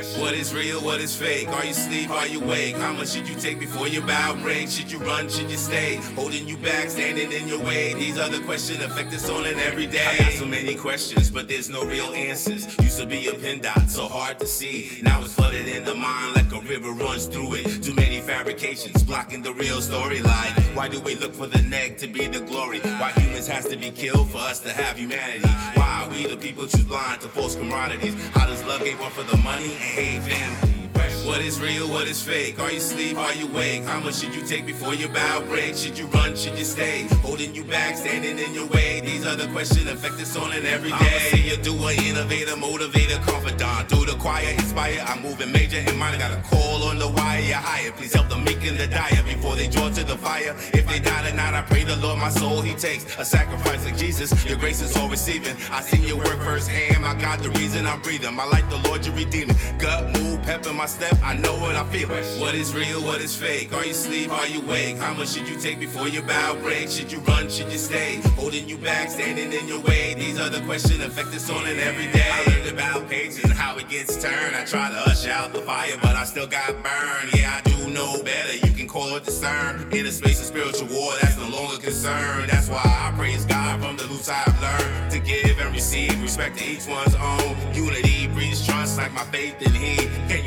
What is real, what is fake? Are you sleep, are you wake? How much should you take before your bow break? Should you run, should you stay? Holding you back, standing in your way. These are the questions affect us on an everyday. I got so many questions, but there's no real answers. Used to be a pin dot, so hard to see. Now it's flooded in the mind like a river runs through it. Too many fabrications blocking the real storyline. Why do we look for the neg to be the glory? Why humans has to be killed for us to have humanity? Why are we the people choose blind to false commodities? How does love get one for the money family? What is real, what is fake? Are you sleep, are you wake? How much should you take before your bow break? Should you run, should you stay? Holding you back, standing in your way. These are the questions affect us on an everyday. I'm a doer, innovator, motivator, confidant. Through the choir, inspire. I'm moving major in mind. I got a call on the wire. Higher, please help the meek and the dire before they draw to the fire. If they die tonight, I pray the Lord my soul he takes. A sacrifice like Jesus, your grace is all receiving. I seen your work firsthand. I got the reason I'm breathing. My life, the Lord, you're redeeming. Gut, move, pep in my step. I know what I feel. What is real, what is fake? Are you sleep, are you wake? How much should you take before your bow break? Should you run, should you stay? Holding you back, standing in your way. These are the questions affect us on an everyday. I learned about patience and how it gets turned. I try to hush out the fire, but I still got burned. Yeah, I do know better. You can call it discern. In a space of spiritual war, that's no longer concern. That's why I praise God from the roots I've learned to give and receive respect to each one's own. Unity breeds trust like my faith in He. Can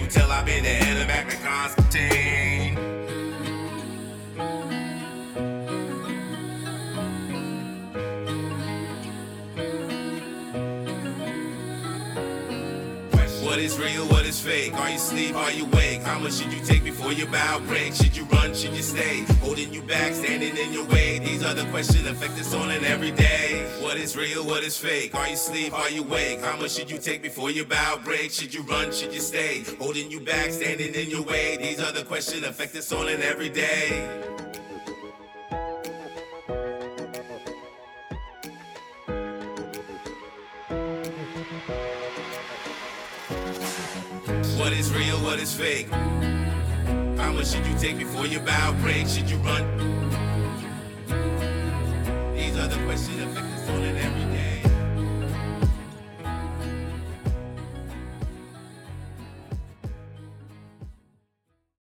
What is real, what is fake? Are you sleep, are you wake? How much should you take before your bow break? Should you run, should you stay? Holding you back, standing in your way. These are the questions affect us on an everyday. What is real, what is fake? Are you sleep, are you wake? How much should you take before your bow break? Should you run, should you stay? Holding you back, standing in your way. These are the questions affect us on an everyday. What is real, what is fake? How much should you take before your bow break? Should you run? These are the questions affect